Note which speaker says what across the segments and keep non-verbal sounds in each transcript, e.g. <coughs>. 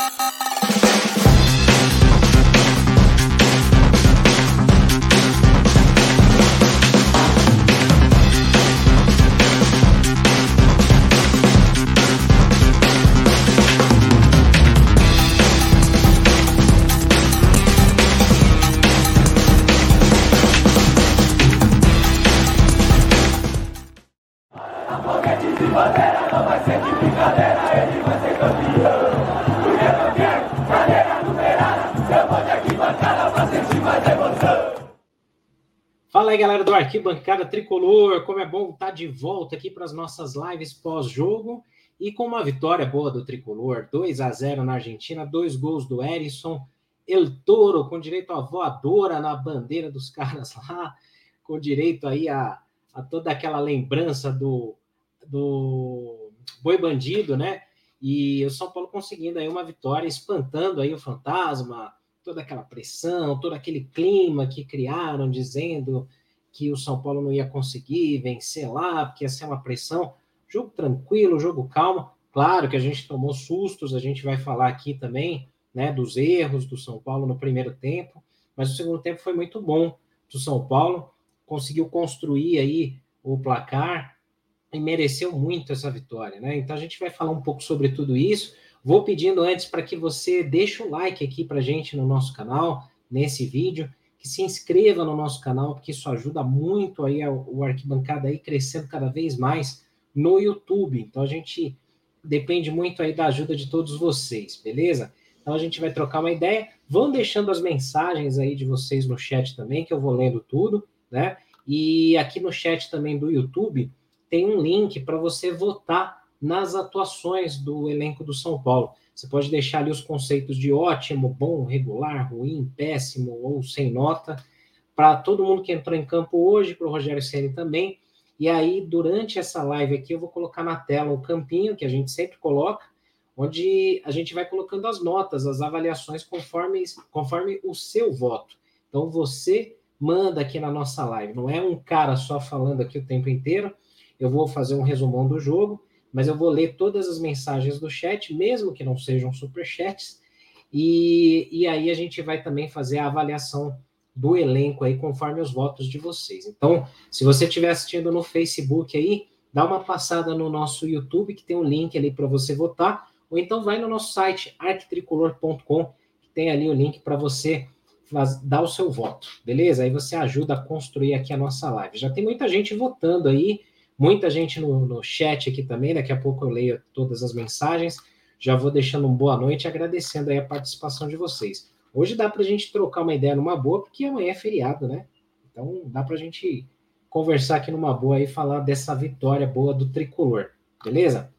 Speaker 1: Ha ha ha! Galera do Arquibancada Tricolor, como é bom estar de volta aqui para as nossas lives pós-jogo e com uma vitória boa do Tricolor, 2 a 0 na Argentina, dois gols do Erisson, El Toro com direito a voadora na bandeira dos caras lá, com direito aí a, a toda aquela lembrança do, do Boi Bandido, né? E o São Paulo conseguindo aí uma vitória, espantando aí o fantasma, toda aquela pressão, todo aquele clima que criaram, dizendo que o São Paulo não ia conseguir vencer lá, porque ia ser uma pressão. Jogo tranquilo, jogo calmo. Claro que a gente tomou sustos, a gente vai falar aqui também, né, dos erros do São Paulo no primeiro tempo, mas o segundo tempo foi muito bom do São Paulo, conseguiu construir aí o placar e mereceu muito essa vitória, né? Então a gente vai falar um pouco sobre tudo isso. Vou pedindo antes para que você deixe o like aqui para gente no nosso canal, nesse vídeo, que se inscreva no nosso canal, porque isso ajuda muito aí o Arquibancada aí crescendo cada vez mais no YouTube. Então a gente depende muito aí da ajuda de todos vocês, beleza? Então a gente vai trocar uma ideia. Vão deixando as mensagens aí de vocês no chat também, que eu vou lendo tudo, né? E aqui no chat também do YouTube tem um link para você votar nas atuações do elenco do São Paulo. Você pode deixar ali os conceitos de ótimo, bom, regular, ruim, péssimo ou sem nota, para todo mundo que entrou em campo hoje, para o Rogério Ceni também. E aí, durante essa live aqui, eu vou colocar na tela o campinho que a gente sempre coloca, onde a gente vai colocando as notas, as avaliações conforme, conforme o seu voto. Então, você manda aqui na nossa live, não é um cara só falando aqui o tempo inteiro. Eu vou fazer um resumão do jogo mas eu vou ler todas as mensagens do chat, mesmo que não sejam superchats, e, e aí a gente vai também fazer a avaliação do elenco aí conforme os votos de vocês. Então, se você estiver assistindo no Facebook aí, dá uma passada no nosso YouTube, que tem um link ali para você votar, ou então vai no nosso site, arquitricolor.com, que tem ali o link para você dar o seu voto, beleza? Aí você ajuda a construir aqui a nossa live. Já tem muita gente votando aí, Muita gente no, no chat aqui também, daqui a pouco eu leio todas as mensagens. Já vou deixando um boa noite agradecendo aí a participação de vocês. Hoje dá para a gente trocar uma ideia numa boa, porque amanhã é feriado, né? Então dá para a gente conversar aqui numa boa e falar dessa vitória boa do tricolor, beleza?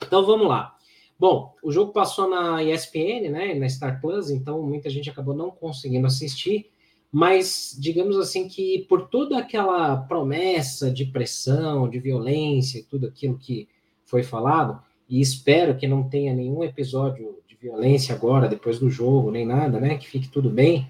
Speaker 1: Então vamos lá. Bom, o jogo passou na ESPN, né, na Star Plus, então muita gente acabou não conseguindo assistir mas digamos assim que por toda aquela promessa de pressão, de violência e tudo aquilo que foi falado, e espero que não tenha nenhum episódio de violência agora, depois do jogo, nem nada, né? Que fique tudo bem.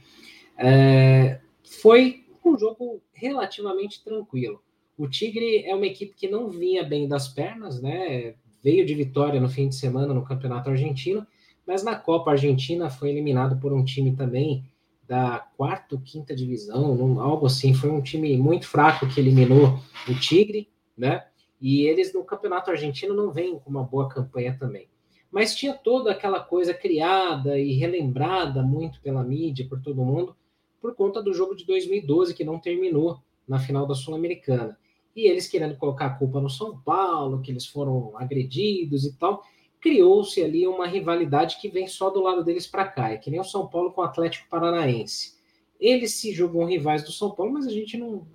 Speaker 1: É, foi um jogo relativamente tranquilo. O Tigre é uma equipe que não vinha bem das pernas, né? Veio de vitória no fim de semana no Campeonato Argentino, mas na Copa Argentina foi eliminado por um time também da quarta ou quinta divisão, algo assim. Foi um time muito fraco que eliminou o Tigre, né? E eles no campeonato argentino não vêm com uma boa campanha também. Mas tinha toda aquela coisa criada e relembrada muito pela mídia, por todo mundo, por conta do jogo de 2012 que não terminou na final da Sul-Americana. E eles querendo colocar a culpa no São Paulo, que eles foram agredidos e tal criou-se ali uma rivalidade que vem só do lado deles para cá, é que nem o São Paulo com o Atlético Paranaense. Eles se julgam rivais do São Paulo, mas a gente não,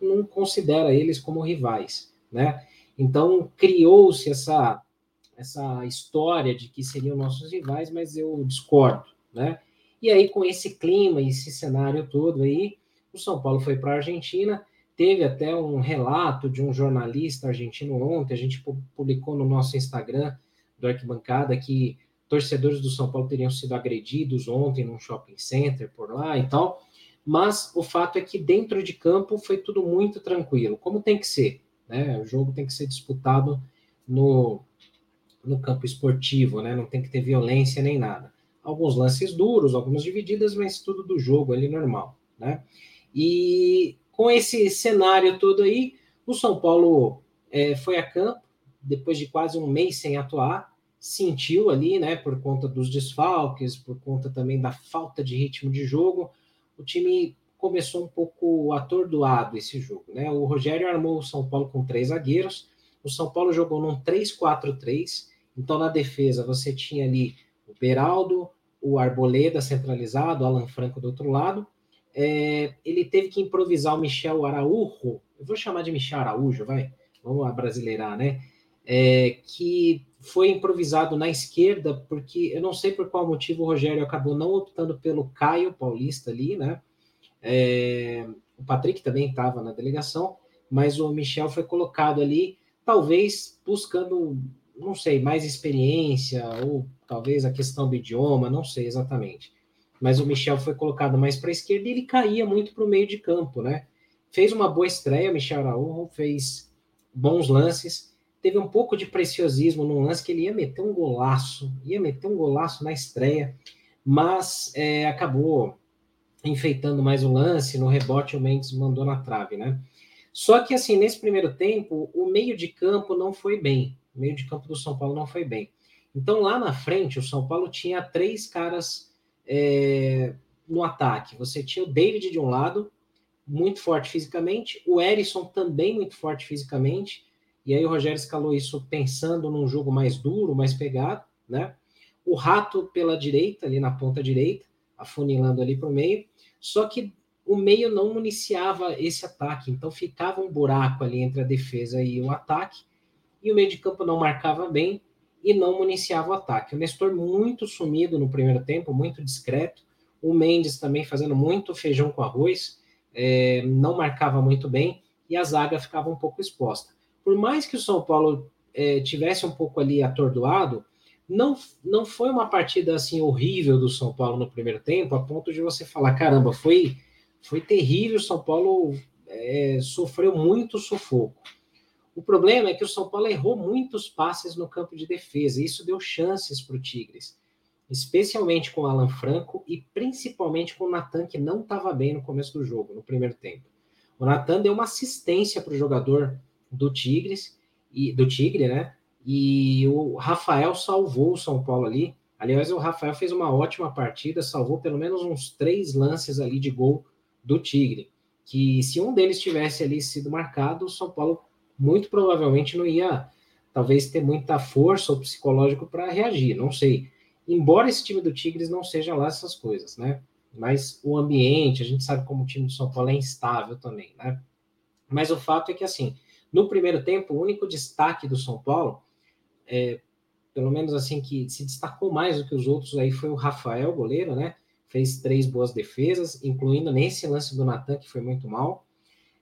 Speaker 1: não considera eles como rivais, né? Então criou-se essa essa história de que seriam nossos rivais, mas eu discordo, né? E aí com esse clima, esse cenário todo aí, o São Paulo foi para a Argentina, teve até um relato de um jornalista argentino ontem, a gente publicou no nosso Instagram do Arquibancada que torcedores do São Paulo teriam sido agredidos ontem num shopping center por lá e tal. Mas o fato é que dentro de campo foi tudo muito tranquilo, como tem que ser. Né? O jogo tem que ser disputado no, no campo esportivo, né? Não tem que ter violência nem nada. Alguns lances duros, algumas divididas, mas tudo do jogo ali normal, né? E com esse cenário todo aí, o São Paulo é, foi a campo, depois de quase um mês sem atuar, sentiu ali, né, por conta dos desfalques, por conta também da falta de ritmo de jogo, o time começou um pouco atordoado esse jogo, né? O Rogério armou o São Paulo com três zagueiros, o São Paulo jogou num 3-4-3, então na defesa você tinha ali o Beraldo, o Arboleda centralizado, o Alan Franco do outro lado, é, ele teve que improvisar o Michel Araújo, eu vou chamar de Michel Araújo, vai, vamos abrasileirar, né? É, que foi improvisado na esquerda, porque eu não sei por qual motivo o Rogério acabou não optando pelo Caio Paulista ali, né? É, o Patrick também estava na delegação, mas o Michel foi colocado ali, talvez buscando, não sei, mais experiência, ou talvez a questão do idioma, não sei exatamente mas o Michel foi colocado mais para a esquerda e ele caía muito para o meio de campo, né? Fez uma boa estreia, Michel Araújo, fez bons lances, teve um pouco de preciosismo num lance que ele ia meter um golaço, ia meter um golaço na estreia, mas é, acabou enfeitando mais o lance, no rebote o Mendes mandou na trave, né? Só que assim, nesse primeiro tempo, o meio de campo não foi bem, o meio de campo do São Paulo não foi bem. Então lá na frente, o São Paulo tinha três caras é, no ataque. Você tinha o David de um lado, muito forte fisicamente, o Erisson também muito forte fisicamente, e aí o Rogério escalou isso pensando num jogo mais duro, mais pegado, né? O Rato pela direita, ali na ponta direita, afunilando ali para o meio, só que o meio não municiava esse ataque, então ficava um buraco ali entre a defesa e o ataque, e o meio de campo não marcava bem, e não municiava o ataque. O Nestor muito sumido no primeiro tempo, muito discreto. O Mendes também fazendo muito feijão com arroz, é, não marcava muito bem e a zaga ficava um pouco exposta. Por mais que o São Paulo é, tivesse um pouco ali atordoado, não, não foi uma partida assim horrível do São Paulo no primeiro tempo, a ponto de você falar: caramba, foi, foi terrível, o São Paulo é, sofreu muito sufoco. O problema é que o São Paulo errou muitos passes no campo de defesa, e isso deu chances para o Tigres, especialmente com o Alan Franco e principalmente com o Natan, que não estava bem no começo do jogo, no primeiro tempo. O Natan deu uma assistência para o jogador do Tigres, e do Tigre, né? E o Rafael salvou o São Paulo ali. Aliás, o Rafael fez uma ótima partida, salvou pelo menos uns três lances ali de gol do Tigre. Que se um deles tivesse ali sido marcado, o São Paulo muito provavelmente não ia, talvez, ter muita força ou psicológico para reagir, não sei. Embora esse time do Tigres não seja lá essas coisas, né? Mas o ambiente, a gente sabe como o time do São Paulo é instável também, né? Mas o fato é que, assim, no primeiro tempo, o único destaque do São Paulo, é, pelo menos assim, que se destacou mais do que os outros aí foi o Rafael, goleiro, né? Fez três boas defesas, incluindo nesse lance do Natan, que foi muito mal.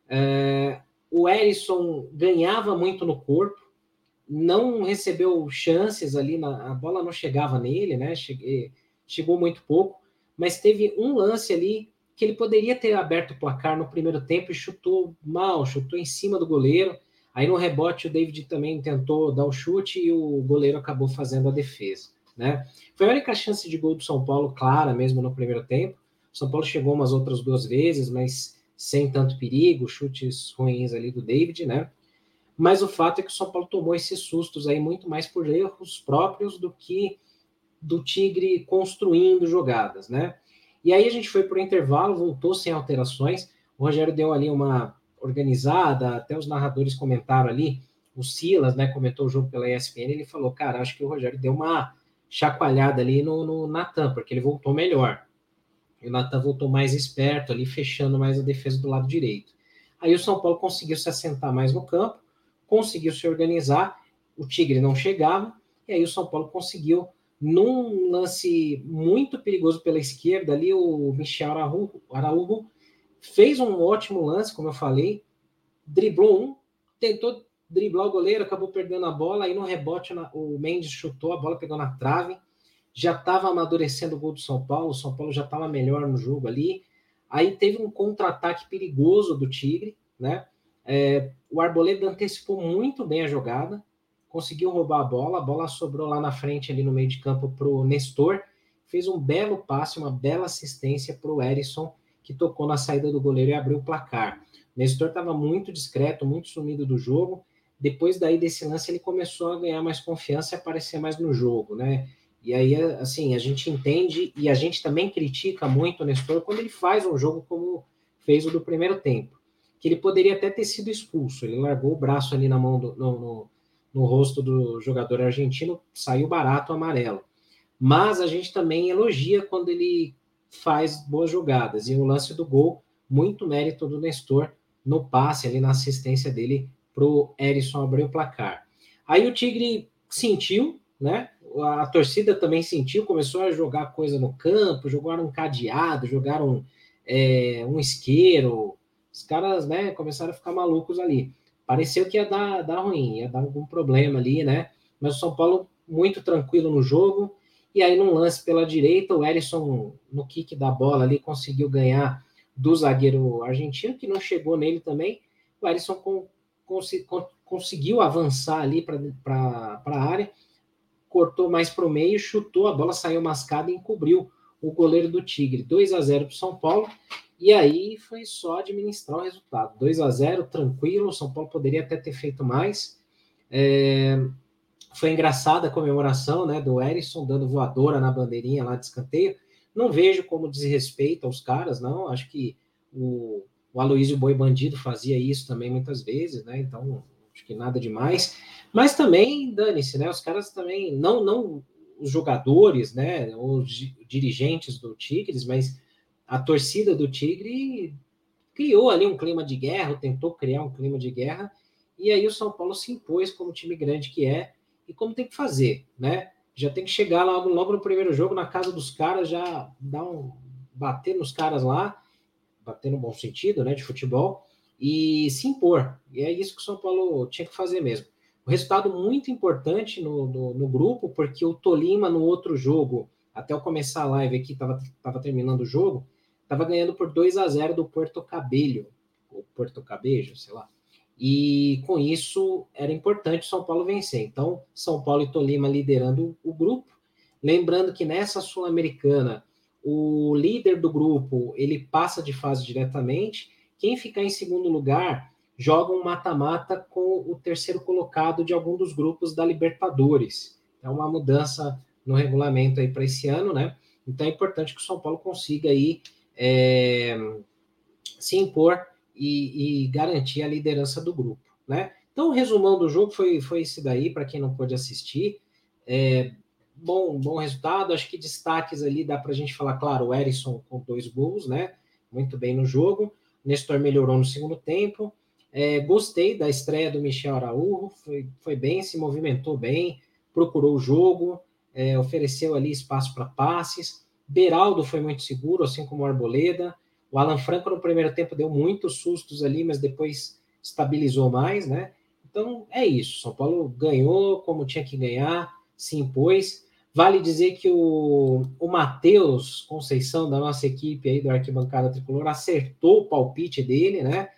Speaker 1: É, o Erisson ganhava muito no corpo, não recebeu chances ali, na, a bola não chegava nele, né? Cheguei, chegou muito pouco, mas teve um lance ali que ele poderia ter aberto o placar no primeiro tempo e chutou mal, chutou em cima do goleiro. Aí no rebote o David também tentou dar o chute e o goleiro acabou fazendo a defesa, né? Foi a única chance de gol do São Paulo clara mesmo no primeiro tempo. O São Paulo chegou umas outras duas vezes, mas sem tanto perigo, chutes ruins ali do David, né? Mas o fato é que o São Paulo tomou esses sustos aí muito mais por erros próprios do que do Tigre construindo jogadas, né? E aí a gente foi para o intervalo, voltou sem alterações. O Rogério deu ali uma organizada, até os narradores comentaram ali. O Silas, né, comentou o jogo pela ESPN, ele falou, cara, acho que o Rogério deu uma chacoalhada ali no, no Natan, porque ele voltou melhor. E o Natan voltou mais esperto ali, fechando mais a defesa do lado direito. Aí o São Paulo conseguiu se assentar mais no campo, conseguiu se organizar, o Tigre não chegava, e aí o São Paulo conseguiu, num lance muito perigoso pela esquerda, ali o Michel Araújo, Araújo fez um ótimo lance, como eu falei, driblou um, tentou driblar o goleiro, acabou perdendo a bola, aí no rebote o Mendes chutou, a bola pegou na trave, já estava amadurecendo o gol do São Paulo, o São Paulo já estava melhor no jogo ali. Aí teve um contra-ataque perigoso do Tigre, né? É, o Arboleda antecipou muito bem a jogada, conseguiu roubar a bola, a bola sobrou lá na frente, ali no meio de campo, para o Nestor, fez um belo passe, uma bela assistência para o Erisson, que tocou na saída do goleiro e abriu o placar. O Nestor estava muito discreto, muito sumido do jogo. Depois daí desse lance, ele começou a ganhar mais confiança e aparecer mais no jogo, né? E aí, assim, a gente entende e a gente também critica muito o Nestor quando ele faz um jogo como fez o do primeiro tempo, que ele poderia até ter sido expulso. Ele largou o braço ali na mão do, no, no, no rosto do jogador argentino, saiu barato amarelo. Mas a gente também elogia quando ele faz boas jogadas. E o lance do gol, muito mérito do Nestor no passe ali na assistência dele para o Erisson abrir o placar. Aí o Tigre sentiu, né? A torcida também sentiu, começou a jogar coisa no campo, jogaram um cadeado, jogaram é, um isqueiro. Os caras, né, começaram a ficar malucos ali. Pareceu que ia dar, dar ruim, ia dar algum problema ali, né? Mas o São Paulo muito tranquilo no jogo, e aí, num lance pela direita, o Erisson, no kick da bola ali, conseguiu ganhar do zagueiro argentino, que não chegou nele também. O Erisson com, com, conseguiu avançar ali para a área, cortou mais para o meio, chutou, a bola saiu mascada e encobriu o goleiro do Tigre. 2 a 0 para o São Paulo. E aí foi só administrar o resultado. 2 a 0 tranquilo. O São Paulo poderia até ter feito mais. É, foi engraçada a comemoração né, do Erisson dando voadora na bandeirinha lá de escanteio. Não vejo como desrespeito aos caras, não. Acho que o, o Aloysio Boi Bandido fazia isso também muitas vezes, né? Então, acho que nada demais. Mas também, dane-se, né? Os caras também, não, não os jogadores, né? Os dirigentes do Tigres, mas a torcida do Tigre criou ali um clima de guerra, tentou criar um clima de guerra, e aí o São Paulo se impôs como time grande que é, e como tem que fazer, né? Já tem que chegar logo, logo no primeiro jogo na casa dos caras, já dar um bater nos caras lá, bater no bom sentido, né, de futebol e se impor. E é isso que o São Paulo tinha que fazer mesmo. O resultado muito importante no, no, no grupo, porque o Tolima no outro jogo, até eu começar a live aqui, estava tava terminando o jogo, estava ganhando por 2 a 0 do Porto Cabelho, ou Porto Cabejo, sei lá. E com isso era importante São Paulo vencer. Então, São Paulo e Tolima liderando o grupo. Lembrando que nessa Sul-Americana, o líder do grupo ele passa de fase diretamente. Quem ficar em segundo lugar joga um mata-mata com o terceiro colocado de algum dos grupos da Libertadores. É uma mudança no regulamento aí para esse ano, né? Então é importante que o São Paulo consiga aí é, se impor e, e, garantir a liderança do grupo, né? Então, o resumão do jogo foi, foi esse daí, para quem não pôde assistir. É, bom, bom resultado, acho que destaques ali dá para a gente falar, claro, o Erisson com dois gols, né? Muito bem no jogo. Nestor melhorou no segundo tempo. É, gostei da estreia do Michel Araújo, foi, foi bem, se movimentou bem, procurou o jogo, é, ofereceu ali espaço para passes. Beraldo foi muito seguro, assim como o Arboleda. O Alan Franco no primeiro tempo deu muitos sustos ali, mas depois estabilizou mais, né? Então é isso. São Paulo ganhou como tinha que ganhar, se impôs. Vale dizer que o, o Matheus Conceição, da nossa equipe aí do Arquibancada Tricolor, acertou o palpite dele, né?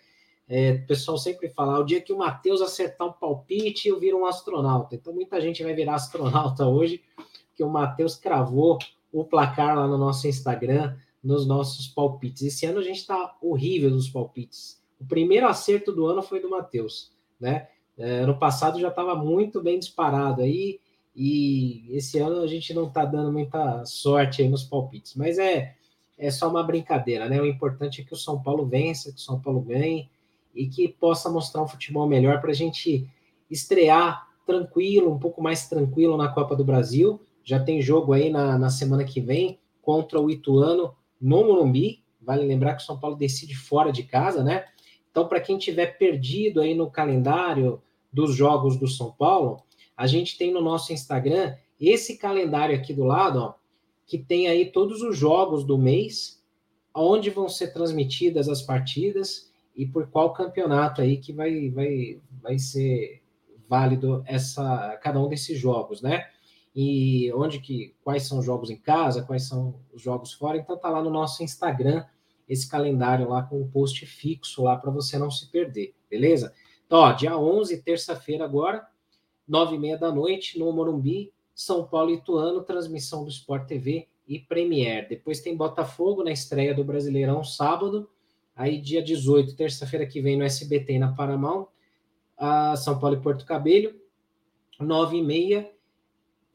Speaker 1: É, o pessoal sempre fala, o dia que o Matheus acertar um palpite, eu viro um astronauta. Então muita gente vai virar astronauta <laughs> hoje, porque o Matheus cravou o placar lá no nosso Instagram nos nossos palpites. Esse ano a gente está horrível nos palpites. O primeiro acerto do ano foi do Matheus, né? É, ano passado já estava muito bem disparado aí, e esse ano a gente não está dando muita sorte aí nos palpites, mas é, é só uma brincadeira, né? O importante é que o São Paulo vença, que o São Paulo ganhe e que possa mostrar um futebol melhor para a gente estrear tranquilo, um pouco mais tranquilo na Copa do Brasil. Já tem jogo aí na, na semana que vem contra o Ituano no Morumbi. Vale lembrar que o São Paulo decide fora de casa, né? Então, para quem tiver perdido aí no calendário dos jogos do São Paulo, a gente tem no nosso Instagram esse calendário aqui do lado, ó, que tem aí todos os jogos do mês, onde vão ser transmitidas as partidas e por qual campeonato aí que vai, vai, vai ser válido essa cada um desses jogos, né? E onde que quais são os jogos em casa, quais são os jogos fora. Então tá lá no nosso Instagram esse calendário lá com um post fixo lá para você não se perder, beleza? Então, ó, dia 11, terça-feira agora, nove e meia da noite, no Morumbi, São Paulo e Ituano, transmissão do Sport TV e Premier. Depois tem Botafogo na estreia do Brasileirão, sábado. Aí, dia 18, terça-feira que vem, no SBT na Paramount, a São Paulo e Porto Cabelho, nove e meia.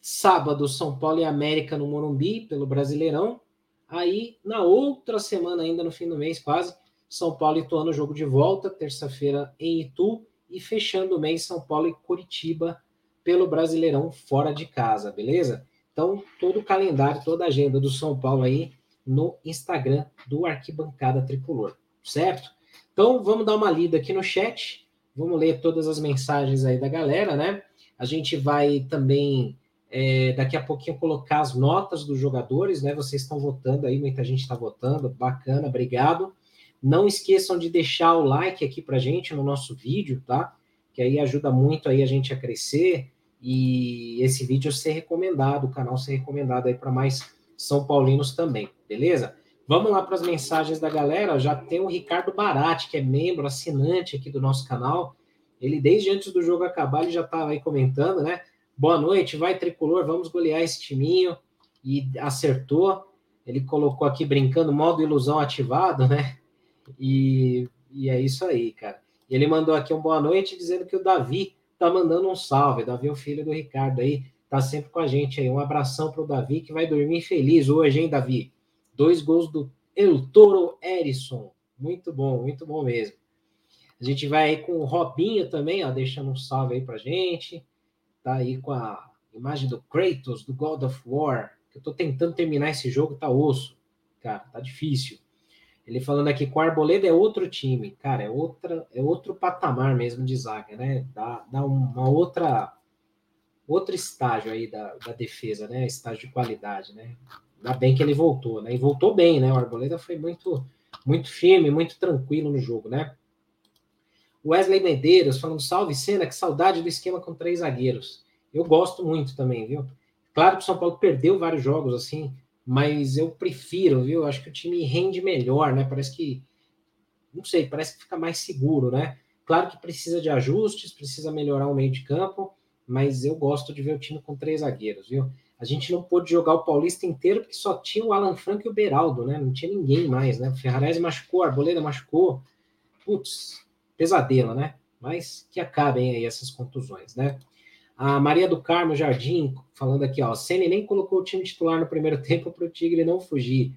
Speaker 1: Sábado, São Paulo e América no Morumbi, pelo Brasileirão. Aí, na outra semana, ainda no fim do mês, quase, São Paulo e Ituano, jogo de volta, terça-feira em Itu, e fechando o mês, São Paulo e Curitiba, pelo Brasileirão, fora de casa, beleza? Então, todo o calendário, toda a agenda do São Paulo aí no Instagram do Arquibancada Tricolor, certo? Então, vamos dar uma lida aqui no chat, vamos ler todas as mensagens aí da galera, né? A gente vai também é, daqui a pouquinho colocar as notas dos jogadores, né? Vocês estão votando aí, muita gente está votando, bacana, obrigado. Não esqueçam de deixar o like aqui para gente no nosso vídeo, tá? Que aí ajuda muito aí a gente a crescer e esse vídeo ser recomendado, o canal ser recomendado aí para mais São Paulinos também, beleza? Vamos lá para as mensagens da galera. Já tem o Ricardo Barati, que é membro, assinante aqui do nosso canal. Ele, desde antes do jogo acabar, ele já estava aí comentando, né? Boa noite, vai tricolor, vamos golear esse timinho. E acertou. Ele colocou aqui brincando, modo ilusão ativado, né? E, e é isso aí, cara. E ele mandou aqui um boa noite dizendo que o Davi tá mandando um salve. Davi, o filho do Ricardo aí, tá sempre com a gente aí. Um abração pro Davi que vai dormir feliz hoje, hein, Davi? Dois gols do El Toro Erisson. Muito bom, muito bom mesmo. A gente vai aí com o Robinho também, ó, deixando um salve aí pra gente. Tá aí com a imagem do Kratos, do God of War. Que eu tô tentando terminar esse jogo, tá osso. Cara, tá difícil. Ele falando aqui com o Arboleda é outro time, cara, é outra, é outro patamar mesmo de zaga, né? Dá, dá uma outra outro estágio aí da, da defesa, né? Estágio de qualidade, né? Ainda bem que ele voltou, né? E voltou bem, né? O Arboleda foi muito muito firme, muito tranquilo no jogo, né? Wesley Medeiros falando salve cena, que saudade do esquema com três zagueiros. Eu gosto muito também, viu? Claro que o São Paulo perdeu vários jogos assim, mas eu prefiro, viu? Acho que o time rende melhor, né? Parece que, não sei, parece que fica mais seguro, né? Claro que precisa de ajustes, precisa melhorar o meio de campo, mas eu gosto de ver o time com três zagueiros, viu? A gente não pôde jogar o Paulista inteiro porque só tinha o Alan Franco e o Beraldo, né? Não tinha ninguém mais, né? O Ferrarese machucou, a Arboleda machucou. Putz, pesadelo, né? Mas que acabem aí essas contusões, né? A Maria do Carmo Jardim, falando aqui, ó, Ceni nem colocou o time titular no primeiro <laughs> tempo para o Tigre não fugir.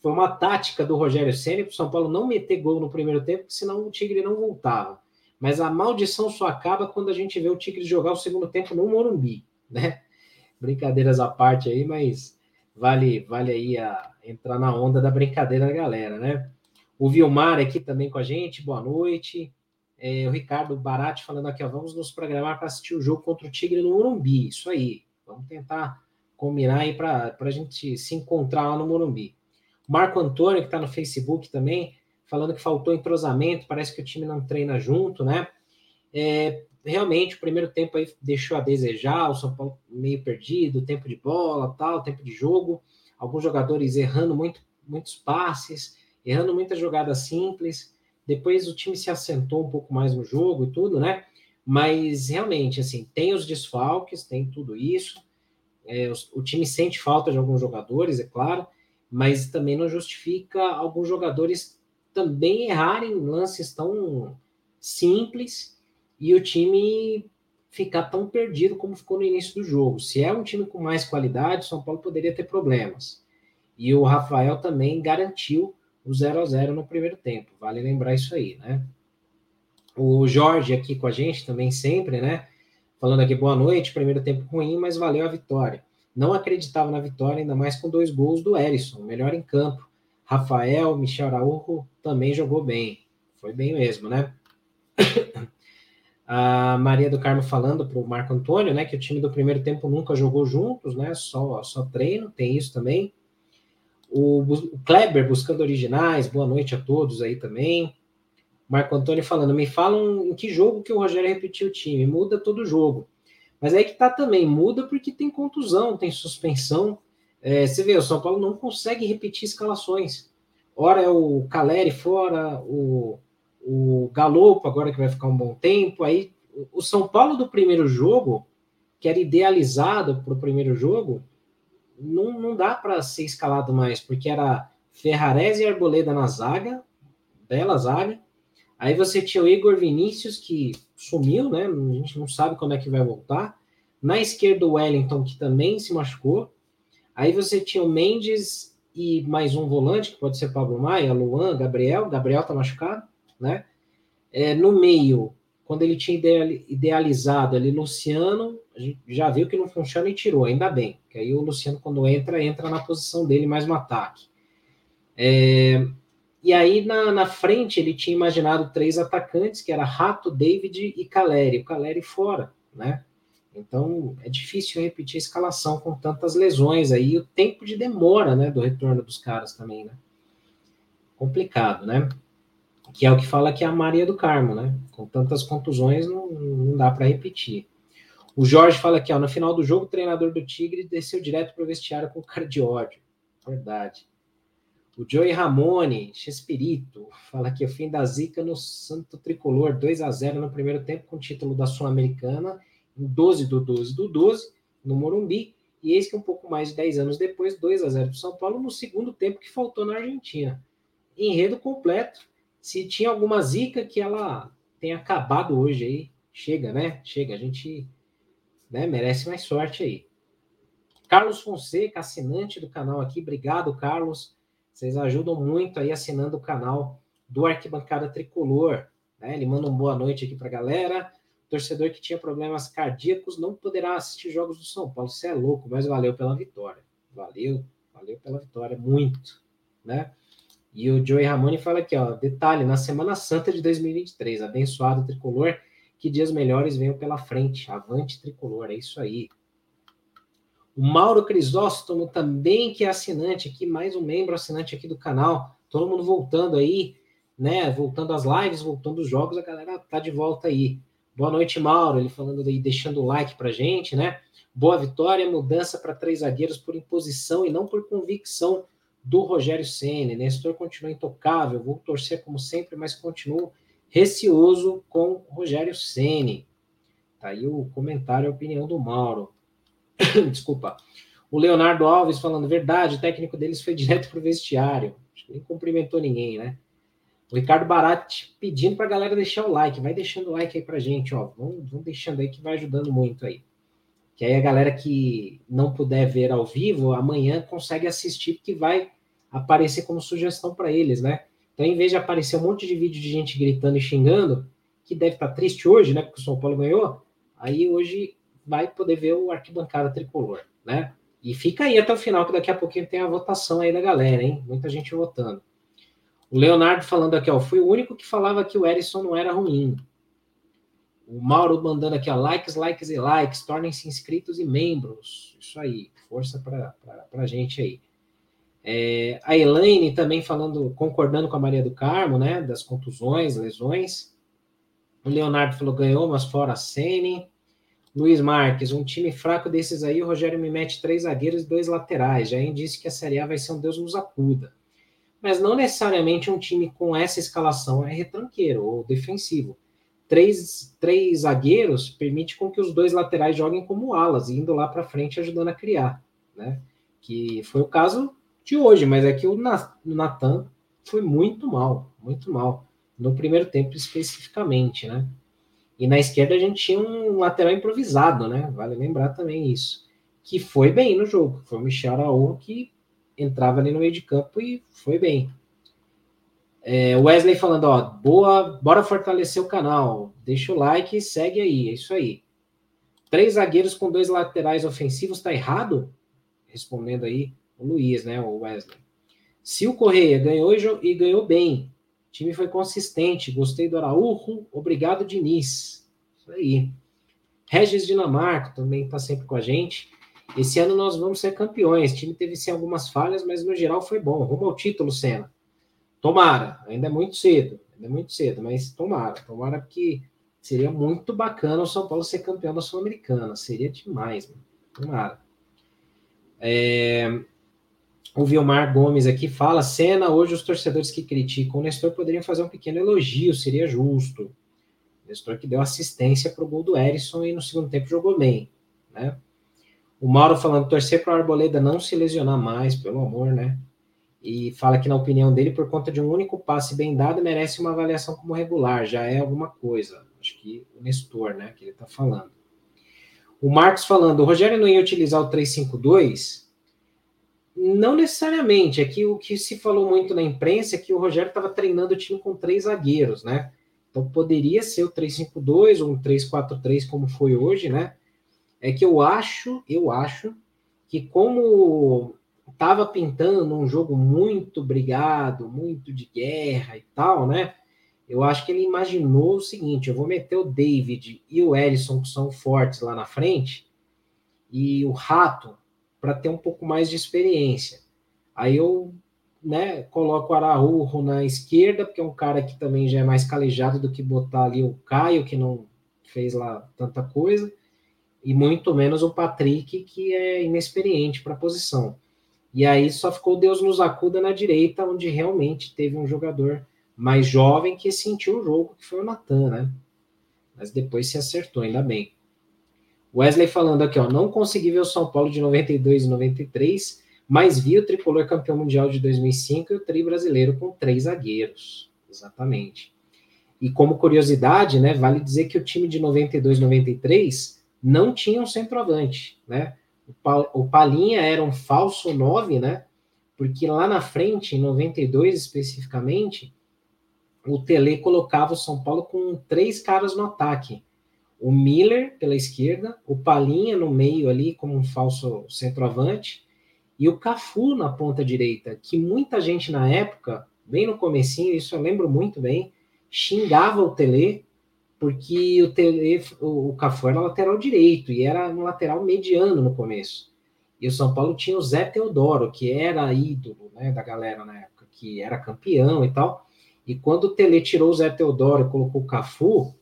Speaker 1: Foi uma tática do Rogério Ceni para o São Paulo não meter gol no primeiro tempo, senão o Tigre não voltava. Mas a maldição só acaba quando a gente vê o Tigre jogar o segundo tempo no Morumbi, né? Brincadeiras à parte aí, mas vale vale aí a entrar na onda da brincadeira da galera, né? O Vilmar aqui também com a gente, boa noite. É, o Ricardo Barati falando aqui, ó, vamos nos programar para assistir o jogo contra o Tigre no Morumbi. Isso aí. Vamos tentar combinar aí para a gente se encontrar lá no Morumbi. Marco Antônio, que está no Facebook também, falando que faltou entrosamento, parece que o time não treina junto, né? É, realmente, o primeiro tempo aí deixou a desejar, o São Paulo meio perdido, tempo de bola, tal, tempo de jogo, alguns jogadores errando muito, muitos passes, errando muitas jogadas simples. Depois o time se assentou um pouco mais no jogo e tudo, né? Mas realmente, assim, tem os desfalques, tem tudo isso. É, o, o time sente falta de alguns jogadores, é claro, mas também não justifica alguns jogadores também errarem lances tão simples e o time ficar tão perdido como ficou no início do jogo. Se é um time com mais qualidade, São Paulo poderia ter problemas. E o Rafael também garantiu o 0 a 0 no primeiro tempo. Vale lembrar isso aí, né? O Jorge aqui com a gente também sempre, né? Falando aqui boa noite, primeiro tempo ruim, mas valeu a vitória. Não acreditava na vitória, ainda mais com dois gols do Erisson, melhor em campo. Rafael, Michel Araújo também jogou bem. Foi bem mesmo, né? <coughs> A Maria do Carmo falando para o Marco Antônio, né, que o time do primeiro tempo nunca jogou juntos, né, só, só treino, tem isso também. O, o Kleber buscando originais, boa noite a todos aí também. Marco Antônio falando, me falam em que jogo que o Rogério repetiu o time, muda todo jogo. Mas aí que tá também, muda porque tem contusão, tem suspensão. É, você vê, o São Paulo não consegue repetir escalações. Ora é o Caleri fora, o, o Galopo agora que vai ficar um bom tempo, aí o São Paulo do primeiro jogo, que era idealizado para o primeiro jogo, não, não dá para ser escalado mais, porque era Ferrarese e Arboleda na zaga, bela zaga. Aí você tinha o Igor Vinícius, que sumiu, né? A gente não sabe quando é que vai voltar. Na esquerda, o Wellington, que também se machucou. Aí você tinha o Mendes e mais um volante, que pode ser Pablo Maia, Luan, Gabriel. Gabriel tá machucado, né? É, no meio, quando ele tinha idealizado ali Luciano, a gente já viu que não funciona e tirou, ainda bem. Que aí o Luciano, quando entra, entra na posição dele mais no ataque. É, e aí na, na frente ele tinha imaginado três atacantes, que era Rato, David e Caleri. O Caleri fora, né? Então é difícil repetir a escalação com tantas lesões aí, o tempo de demora, né, do retorno dos caras também, né? Complicado, né? Que é o que fala que é a Maria do Carmo, né? Com tantas contusões não, não dá para repetir. O Jorge fala aqui, ó, no final do jogo, o treinador do Tigre desceu direto para o vestiário com cara de ódio. Verdade. O Joey Ramone, Chespirito, fala que o fim da zica no Santo Tricolor, 2 a 0 no primeiro tempo, com título da Sul-Americana, em 12 do 12 do 12, no Morumbi. E eis que um pouco mais de 10 anos depois, 2 a 0 para São Paulo, no segundo tempo que faltou na Argentina. Enredo completo. Se tinha alguma zica que ela tenha acabado hoje aí, chega, né? Chega, a gente né, merece mais sorte aí. Carlos Fonseca, assinante do canal aqui, obrigado, Carlos vocês ajudam muito aí assinando o canal do Arquibancada Tricolor. Né? Ele manda uma boa noite aqui para a galera. Torcedor que tinha problemas cardíacos não poderá assistir jogos do São Paulo. Você é louco, mas valeu pela vitória. Valeu, valeu pela vitória, muito. Né? E o Joey Ramone fala aqui, ó, detalhe, na Semana Santa de 2023, abençoado tricolor, que dias melhores venham pela frente. Avante tricolor, é isso aí. O Mauro Crisóstomo também, que é assinante aqui, mais um membro assinante aqui do canal. Todo mundo voltando aí, né? Voltando às lives, voltando os jogos, a galera tá de volta aí. Boa noite, Mauro. Ele falando aí, deixando o like pra gente, né? Boa vitória, mudança para três zagueiros por imposição e não por convicção do Rogério Ceni. Nestor continua intocável, vou torcer como sempre, mas continuo receoso com Rogério Ceni. Tá aí o comentário, a opinião do Mauro. <coughs> Desculpa. O Leonardo Alves falando, verdade, o técnico deles foi <laughs> direto para o vestiário. Acho que nem cumprimentou ninguém, né? O Ricardo Barat pedindo para a galera deixar o like. Vai deixando o like aí para gente, ó. Vão deixando aí que vai ajudando muito aí. Que aí a galera que não puder ver ao vivo, amanhã consegue assistir, porque vai aparecer como sugestão para eles, né? Então, em vez de aparecer um monte de vídeo de gente gritando e xingando, que deve estar tá triste hoje, né? Porque o São Paulo ganhou, aí hoje vai poder ver o arquibancada tricolor, né? E fica aí até o final, que daqui a pouquinho tem a votação aí da galera, hein? Muita gente votando. O Leonardo falando aqui, ó, fui o único que falava que o Erisson não era ruim. O Mauro mandando aqui, ó, likes, likes e likes, tornem-se inscritos e membros. Isso aí, força para a gente aí. É, a Elaine também falando, concordando com a Maria do Carmo, né, das contusões, lesões. O Leonardo falou, ganhou, mas fora a Sene. Luiz Marques, um time fraco desses aí, o Rogério me mete três zagueiros e dois laterais. Já disse que a Série A vai ser um Deus nos acuda. Mas não necessariamente um time com essa escalação é retranqueiro ou defensivo. Três, três zagueiros permite com que os dois laterais joguem como alas, indo lá para frente ajudando a criar, né? Que foi o caso de hoje, mas é que o Natan foi muito mal, muito mal no primeiro tempo especificamente, né? E na esquerda a gente tinha um lateral improvisado, né? Vale lembrar também isso. Que foi bem no jogo. Foi o Michel Araújo que entrava ali no meio de campo e foi bem. É, Wesley falando, ó, boa, bora fortalecer o canal. Deixa o like e segue aí, é isso aí. Três zagueiros com dois laterais ofensivos, tá errado? Respondendo aí o Luiz, né, o Wesley. Se o Correia ganhou e ganhou bem, o time foi consistente. Gostei do Araújo. Obrigado, Diniz. Isso aí. Regis Dinamarca também está sempre com a gente. Esse ano nós vamos ser campeões. O time teve sim algumas falhas, mas no geral foi bom. Rumo ao título, Senna. Tomara. Ainda é muito cedo. Ainda é muito cedo, mas tomara. Tomara que seria muito bacana o São Paulo ser campeão da Sul-Americana. Seria demais, mano. Tomara. É, o Vilmar Gomes aqui fala: cena, hoje os torcedores que criticam o Nestor poderiam fazer um pequeno elogio, seria justo. Nestor que deu assistência para o gol do Erisson e no segundo tempo jogou bem, né? O Mauro falando, torcer para o Arboleda não se lesionar mais, pelo amor, né? E fala que, na opinião dele, por conta de um único passe bem dado, merece uma avaliação como regular, já é alguma coisa. Acho que o Nestor, né, que ele está falando. O Marcos falando, o Rogério não ia utilizar o 352? Não necessariamente, é que o que se falou muito na imprensa é que o Rogério estava treinando o time com três zagueiros, né? Então poderia ser o 352 ou um 343 como foi hoje, né? É que eu acho, eu acho que como estava pintando um jogo muito brigado, muito de guerra e tal, né? Eu acho que ele imaginou o seguinte: eu vou meter o David e o Ellison, que são fortes lá na frente, e o Rato, para ter um pouco mais de experiência. Aí eu né, coloco o Araújo na esquerda, porque é um cara que também já é mais calejado do que botar ali o Caio, que não fez lá tanta coisa, e muito menos o Patrick, que é inexperiente para a posição. E aí só ficou Deus nos acuda na direita, onde realmente teve um jogador mais jovem que sentiu o jogo, que foi o Natan, né? Mas depois se acertou, ainda bem. Wesley falando aqui, ó, não consegui ver o São Paulo de 92 e 93, mas vi o tricolor campeão mundial de 2005 e o tri brasileiro com três zagueiros. Exatamente. E como curiosidade, né, vale dizer que o time de 92 e 93 não tinha um centroavante, né? O Palinha era um falso 9, né? Porque lá na frente, em 92 especificamente, o Tele colocava o São Paulo com três caras no ataque. O Miller pela esquerda, o Palinha no meio ali como um falso centroavante e o Cafu na ponta direita, que muita gente na época, bem no comecinho, isso eu lembro muito bem, xingava o Tele porque o, Tele, o, Cafu era lateral direito e era um lateral mediano no começo. E o São Paulo tinha o Zé Teodoro, que era ídolo né, da galera na época, que era campeão e tal. E quando o Tele tirou o Zé Teodoro e colocou o Cafu,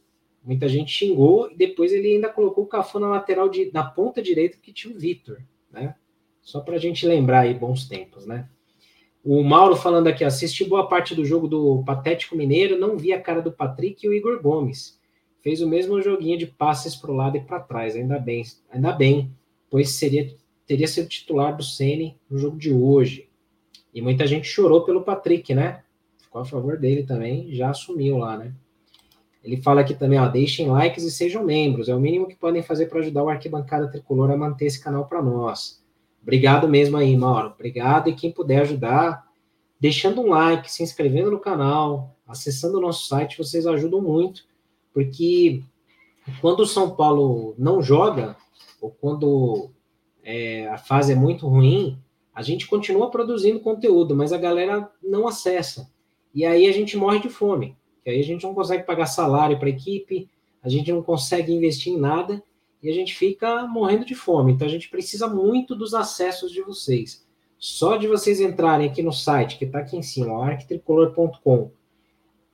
Speaker 1: muita gente xingou, e depois ele ainda colocou o Cafu na lateral, de, na ponta direita, que tinha o Vitor, né? Só para a gente lembrar aí bons tempos, né? O Mauro falando aqui, assisti boa parte do jogo do Patético Mineiro, não vi a cara do Patrick e o Igor Gomes. Fez o mesmo joguinho de passes para o lado e para trás, ainda bem, ainda bem, pois seria teria sido titular do Ceni no jogo de hoje. E muita gente chorou pelo Patrick, né? Ficou a favor dele também, já assumiu lá, né? Ele fala aqui também, ó, deixem likes e sejam membros. É o mínimo que podem fazer para ajudar o Arquibancada Tricolor a manter esse canal para nós. Obrigado mesmo aí, Mauro. Obrigado. E quem puder ajudar, deixando um like, se inscrevendo no canal, acessando o nosso site, vocês ajudam muito, porque quando o São Paulo não joga, ou quando é, a fase é muito ruim, a gente continua produzindo conteúdo, mas a galera não acessa. E aí a gente morre de fome. Que aí a gente não consegue pagar salário para a equipe, a gente não consegue investir em nada e a gente fica morrendo de fome. Então a gente precisa muito dos acessos de vocês. Só de vocês entrarem aqui no site, que está aqui em cima, arquitricolor.com,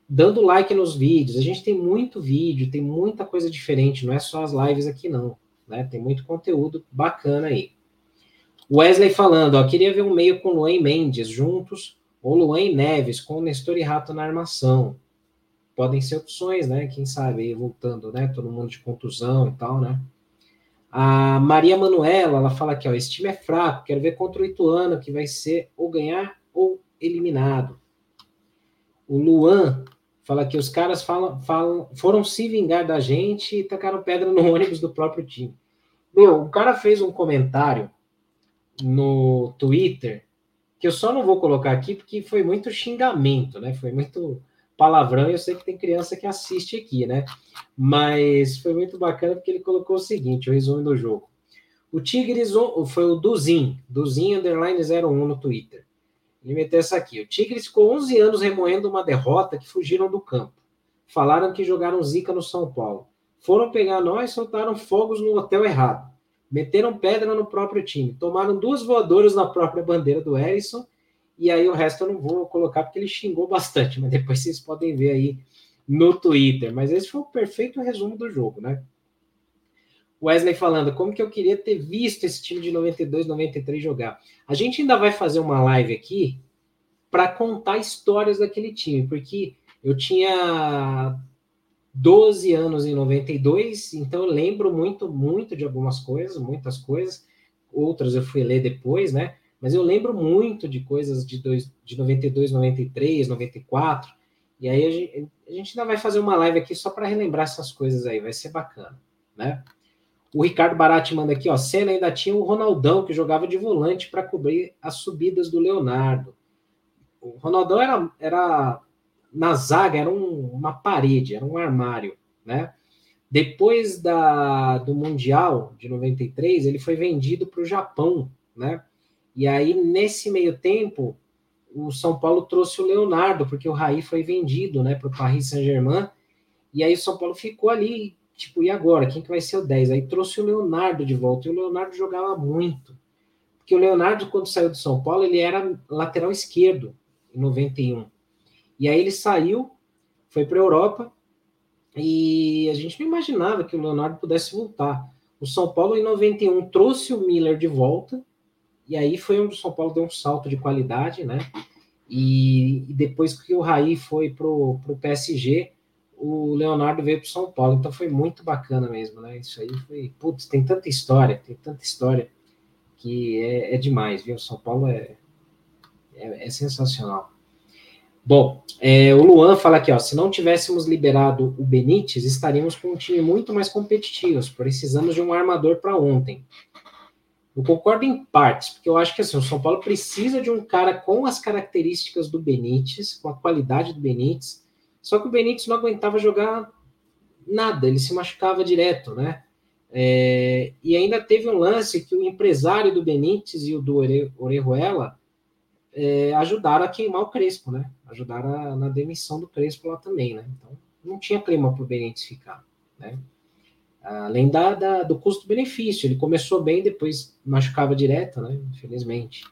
Speaker 1: dando like nos vídeos. A gente tem muito vídeo, tem muita coisa diferente, não é só as lives aqui, não. Né? Tem muito conteúdo bacana aí. Wesley falando, ó, queria ver um meio com Luan Mendes juntos, ou Luan Neves, com o Nestor e Rato na armação. Podem ser opções, né? Quem sabe, voltando, né? Todo mundo de contusão e tal, né? A Maria Manuela, ela fala aqui, ó, esse time é fraco, quero ver contra o Ituano, que vai ser ou ganhar ou eliminado. O Luan fala que os caras falam, falam, foram se vingar da gente e tacaram pedra no ônibus do próprio time. Meu, o cara fez um comentário no Twitter, que eu só não vou colocar aqui porque foi muito xingamento, né? Foi muito palavrão, eu sei que tem criança que assiste aqui, né? Mas foi muito bacana porque ele colocou o seguinte, o resumo do jogo. O Tigres foi o Duzin, Duzin underline 01 no Twitter. Ele meteu essa aqui. O Tigres ficou 11 anos remoendo uma derrota que fugiram do campo. Falaram que jogaram zica no São Paulo. Foram pegar nós, soltaram fogos no hotel errado. Meteram pedra no próprio time. Tomaram duas voadoras na própria bandeira do Erison e aí o resto eu não vou colocar porque ele xingou bastante, mas depois vocês podem ver aí no Twitter. Mas esse foi o perfeito resumo do jogo, né? Wesley falando, como que eu queria ter visto esse time de 92, 93 jogar. A gente ainda vai fazer uma live aqui para contar histórias daquele time, porque eu tinha 12 anos em 92, então eu lembro muito, muito de algumas coisas, muitas coisas, outras eu fui ler depois, né? Mas eu lembro muito de coisas de, dois, de 92, 93, 94, e aí a gente, a gente ainda vai fazer uma live aqui só para relembrar essas coisas aí, vai ser bacana, né? O Ricardo Barati manda aqui, ó, Senna ainda tinha o Ronaldão, que jogava de volante para cobrir as subidas do Leonardo. O Ronaldão era, era na zaga era um, uma parede, era um armário, né? Depois da, do Mundial de 93, ele foi vendido para o Japão, né? E aí, nesse meio tempo, o São Paulo trouxe o Leonardo, porque o Raí foi vendido, né, para o Paris Saint-Germain, e aí o São Paulo ficou ali, tipo, e agora? Quem que vai ser o 10? Aí trouxe o Leonardo de volta, e o Leonardo jogava muito. Porque o Leonardo, quando saiu do São Paulo, ele era lateral esquerdo, em 91. E aí ele saiu, foi para a Europa, e a gente não imaginava que o Leonardo pudesse voltar. O São Paulo, em 91, trouxe o Miller de volta, e aí foi onde o São Paulo deu um salto de qualidade, né? E, e depois que o Raí foi para o PSG, o Leonardo veio para São Paulo. Então foi muito bacana mesmo, né? Isso aí foi. Putz, tem tanta história, tem tanta história que é, é demais, viu? São Paulo é, é, é sensacional. Bom, é, o Luan fala aqui, ó, se não tivéssemos liberado o Benítez, estaríamos com um time muito mais competitivo. Precisamos de um armador para ontem. Eu concordo em partes, porque eu acho que assim, o São Paulo precisa de um cara com as características do Benítez, com a qualidade do Benítez. Só que o Benítez não aguentava jogar nada, ele se machucava direto, né? É, e ainda teve um lance que o empresário do Benítez e o do Orejuela é, ajudaram a queimar o Crespo, né? Ajudaram a, na demissão do Crespo lá também, né? Então, não tinha clima para o Benítez ficar, né? Além da, da do custo-benefício, ele começou bem, depois machucava direto, né? Infelizmente.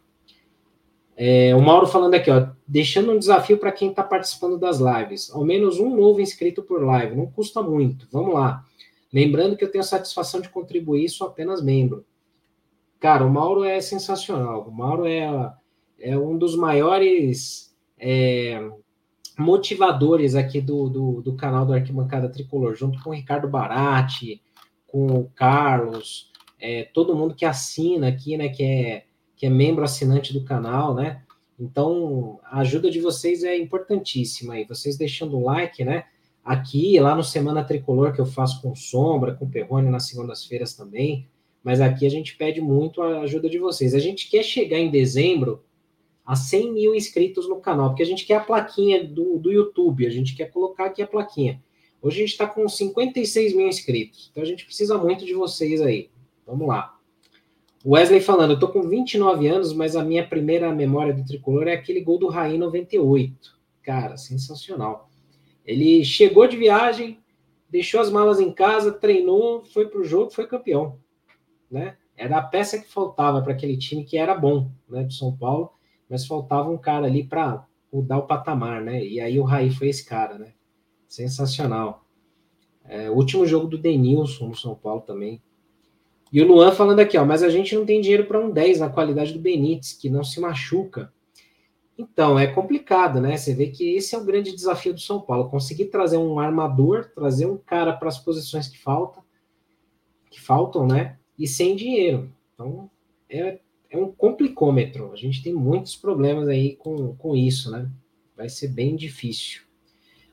Speaker 1: É, o Mauro falando aqui, ó, deixando um desafio para quem está participando das lives. Ao menos um novo inscrito por live, não custa muito. Vamos lá. Lembrando que eu tenho a satisfação de contribuir, sou apenas membro. Cara, o Mauro é sensacional. O Mauro é é um dos maiores é, motivadores aqui do, do, do, canal do Arquibancada Tricolor, junto com o Ricardo Barati, com o Carlos, é, todo mundo que assina aqui, né, que é, que é membro assinante do canal, né? Então, a ajuda de vocês é importantíssima aí. Vocês deixando o like, né? Aqui, lá no Semana Tricolor, que eu faço com Sombra, com Perrone nas segundas-feiras também. Mas aqui a gente pede muito a ajuda de vocês. A gente quer chegar em dezembro a 100 mil inscritos no canal, porque a gente quer a plaquinha do, do YouTube, a gente quer colocar aqui a plaquinha. Hoje a gente está com 56 mil inscritos, então a gente precisa muito de vocês aí. Vamos lá. Wesley falando, eu tô com 29 anos, mas a minha primeira memória do tricolor é aquele gol do Raí 98. Cara, sensacional. Ele chegou de viagem, deixou as malas em casa, treinou, foi pro jogo, foi campeão, né? Era a peça que faltava para aquele time que era bom, né, do São Paulo mas faltava um cara ali para mudar o patamar, né? E aí o Raí foi esse cara, né? Sensacional. É, último jogo do Denilson no São Paulo também. E o Luan falando aqui, ó, mas a gente não tem dinheiro para um 10 na qualidade do Benítez, que não se machuca. Então, é complicado, né? Você vê que esse é o grande desafio do São Paulo, conseguir trazer um armador, trazer um cara para as posições que faltam, que faltam, né? E sem dinheiro. Então, é é um complicômetro. A gente tem muitos problemas aí com, com isso, né? Vai ser bem difícil.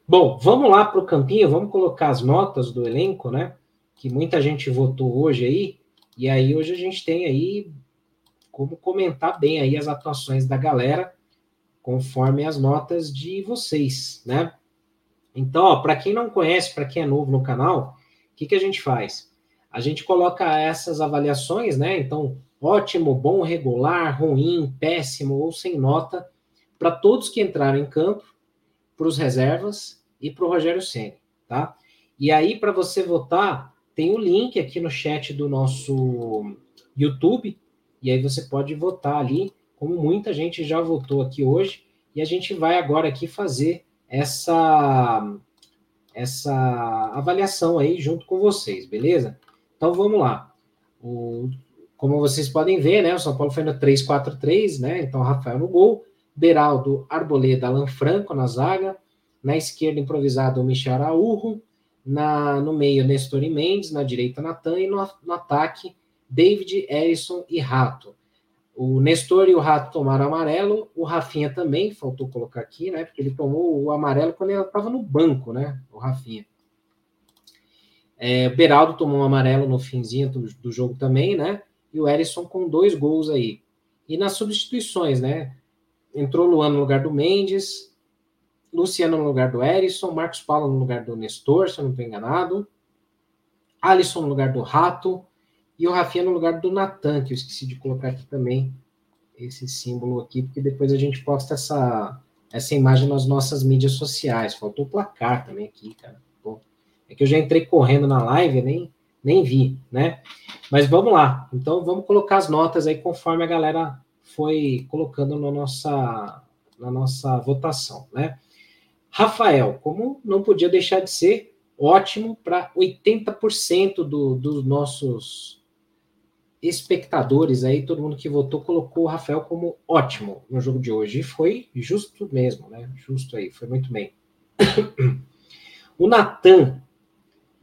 Speaker 1: Bom, vamos lá para o campinho, vamos colocar as notas do elenco, né? Que muita gente votou hoje aí, e aí hoje a gente tem aí como comentar bem aí as atuações da galera, conforme as notas de vocês, né? Então, para quem não conhece, para quem é novo no canal, o que, que a gente faz? A gente coloca essas avaliações, né? Então, ótimo, bom, regular, ruim, péssimo ou sem nota, para todos que entraram em campo, para os reservas e para o Rogério Ceni, tá? E aí, para você votar, tem o um link aqui no chat do nosso YouTube, e aí você pode votar ali, como muita gente já votou aqui hoje, e a gente vai agora aqui fazer essa essa avaliação aí junto com vocês, beleza? Então vamos lá. O, como vocês podem ver, né, o São Paulo foi no 3-4-3, né? Então, Rafael no gol, Beraldo, Arboleda, Alan Franco na zaga, na esquerda improvisado o Michel Araújo, Na, no meio, Nestor e Mendes, na direita, Natan, e no, no ataque, David, Erison e Rato. O Nestor e o Rato tomaram amarelo, o Rafinha também, faltou colocar aqui, né? Porque ele tomou o amarelo quando ele estava no banco, né? O Rafinha. É, o Beraldo tomou um amarelo no finzinho do, do, jogo também, né? E o Erisson com dois gols aí. E nas substituições, né? Entrou Luan no lugar do Mendes, Luciano no lugar do Erisson, Marcos Paulo no lugar do Nestor, se eu não estou enganado, Alisson no lugar do Rato, e o Rafinha no lugar do Natan, que eu esqueci de colocar aqui também esse símbolo aqui, porque depois a gente posta essa, essa imagem nas nossas mídias sociais. Faltou o placar também aqui, cara. Pô, é que eu já entrei correndo na live, nem, nem vi, né? Mas vamos lá. Então vamos colocar as notas aí conforme a galera foi colocando na nossa, na nossa votação, né? Rafael, como não podia deixar de ser, ótimo para 80% do, dos nossos espectadores aí, todo mundo que votou colocou o Rafael como ótimo no jogo de hoje. E foi justo mesmo, né? Justo aí, foi muito bem. <coughs> o Natan,